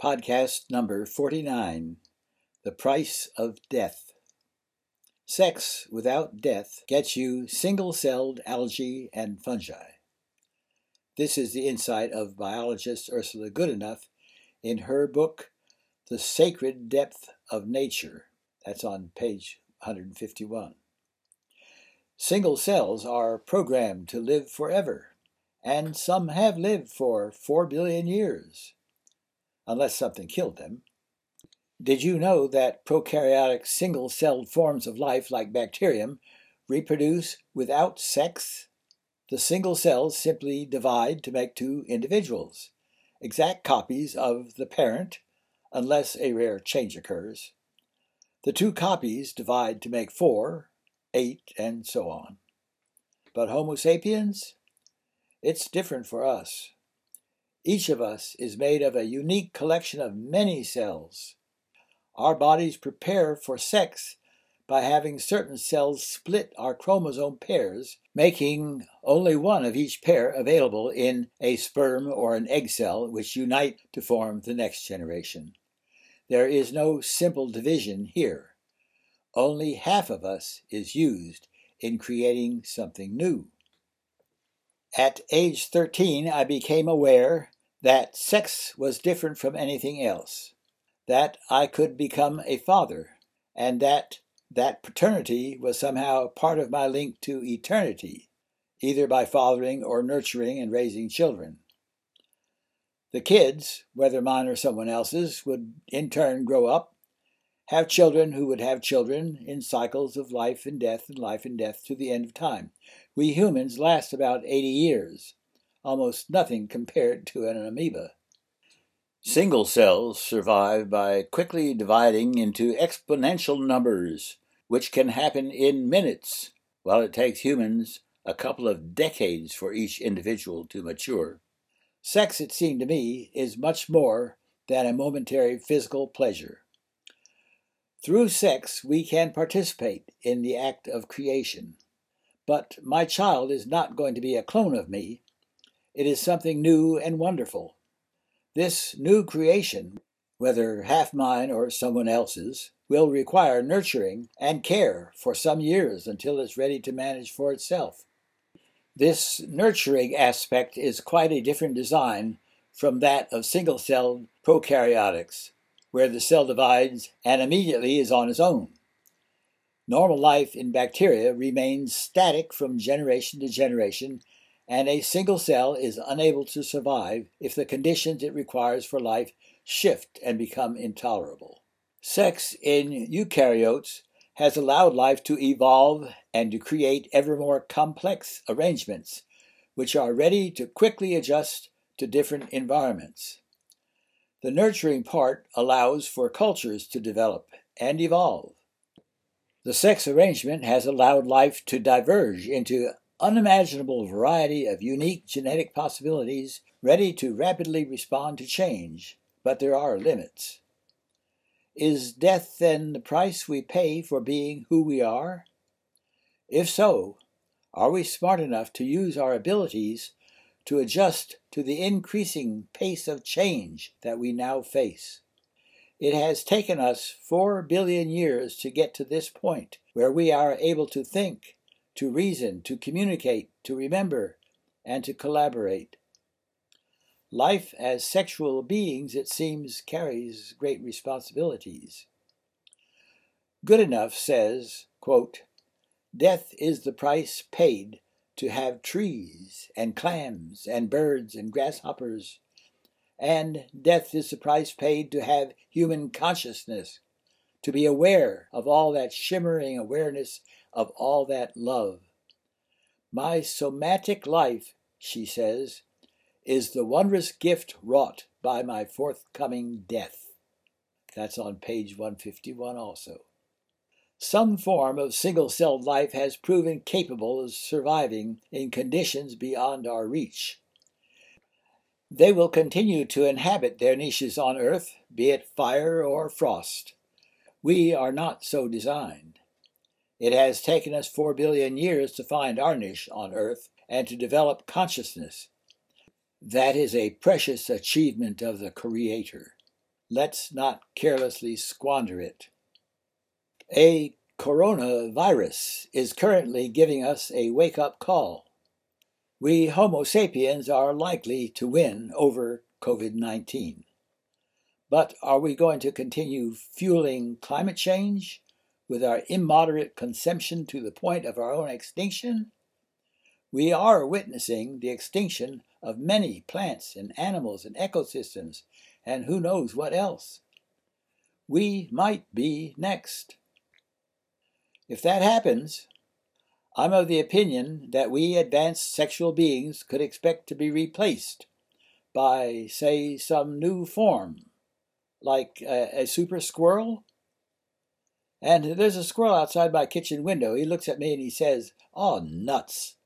Podcast number 49 The Price of Death. Sex without death gets you single celled algae and fungi. This is the insight of biologist Ursula Goodenough in her book, The Sacred Depth of Nature. That's on page 151. Single cells are programmed to live forever, and some have lived for 4 billion years unless something killed them. Did you know that prokaryotic single celled forms of life, like bacterium, reproduce without sex? The single cells simply divide to make two individuals, exact copies of the parent, unless a rare change occurs. The two copies divide to make four, eight, and so on. But Homo sapiens? It's different for us. Each of us is made of a unique collection of many cells. Our bodies prepare for sex by having certain cells split our chromosome pairs, making only one of each pair available in a sperm or an egg cell, which unite to form the next generation. There is no simple division here. Only half of us is used in creating something new. At age 13, I became aware that sex was different from anything else, that I could become a father, and that that paternity was somehow part of my link to eternity, either by fathering or nurturing and raising children. The kids, whether mine or someone else's, would in turn grow up have children who would have children in cycles of life and death and life and death to the end of time. We humans last about 80 years, almost nothing compared to an amoeba. Single cells survive by quickly dividing into exponential numbers, which can happen in minutes, while it takes humans a couple of decades for each individual to mature. Sex, it seemed to me, is much more than a momentary physical pleasure. Through sex, we can participate in the act of creation. But my child is not going to be a clone of me. It is something new and wonderful. This new creation, whether half mine or someone else's, will require nurturing and care for some years until it's ready to manage for itself. This nurturing aspect is quite a different design from that of single celled prokaryotics, where the cell divides and immediately is on its own. Normal life in bacteria remains static from generation to generation, and a single cell is unable to survive if the conditions it requires for life shift and become intolerable. Sex in eukaryotes has allowed life to evolve and to create ever more complex arrangements, which are ready to quickly adjust to different environments. The nurturing part allows for cultures to develop and evolve. The sex arrangement has allowed life to diverge into unimaginable variety of unique genetic possibilities ready to rapidly respond to change, but there are limits. Is death then the price we pay for being who we are? If so, are we smart enough to use our abilities to adjust to the increasing pace of change that we now face. It has taken us four billion years to get to this point where we are able to think, to reason, to communicate, to remember, and to collaborate. Life as sexual beings, it seems, carries great responsibilities. Goodenough says, quote, Death is the price paid to have trees and clams and birds and grasshoppers. And death is the price paid to have human consciousness, to be aware of all that shimmering awareness of all that love. My somatic life, she says, is the wondrous gift wrought by my forthcoming death. That's on page 151 also. Some form of single celled life has proven capable of surviving in conditions beyond our reach. They will continue to inhabit their niches on Earth, be it fire or frost. We are not so designed. It has taken us four billion years to find our niche on Earth and to develop consciousness. That is a precious achievement of the Creator. Let's not carelessly squander it. A coronavirus is currently giving us a wake up call. We Homo sapiens are likely to win over COVID 19. But are we going to continue fueling climate change with our immoderate consumption to the point of our own extinction? We are witnessing the extinction of many plants and animals and ecosystems, and who knows what else. We might be next. If that happens, I'm of the opinion that we advanced sexual beings could expect to be replaced by, say, some new form like a, a super squirrel. And there's a squirrel outside my kitchen window. He looks at me and he says, Oh, nuts.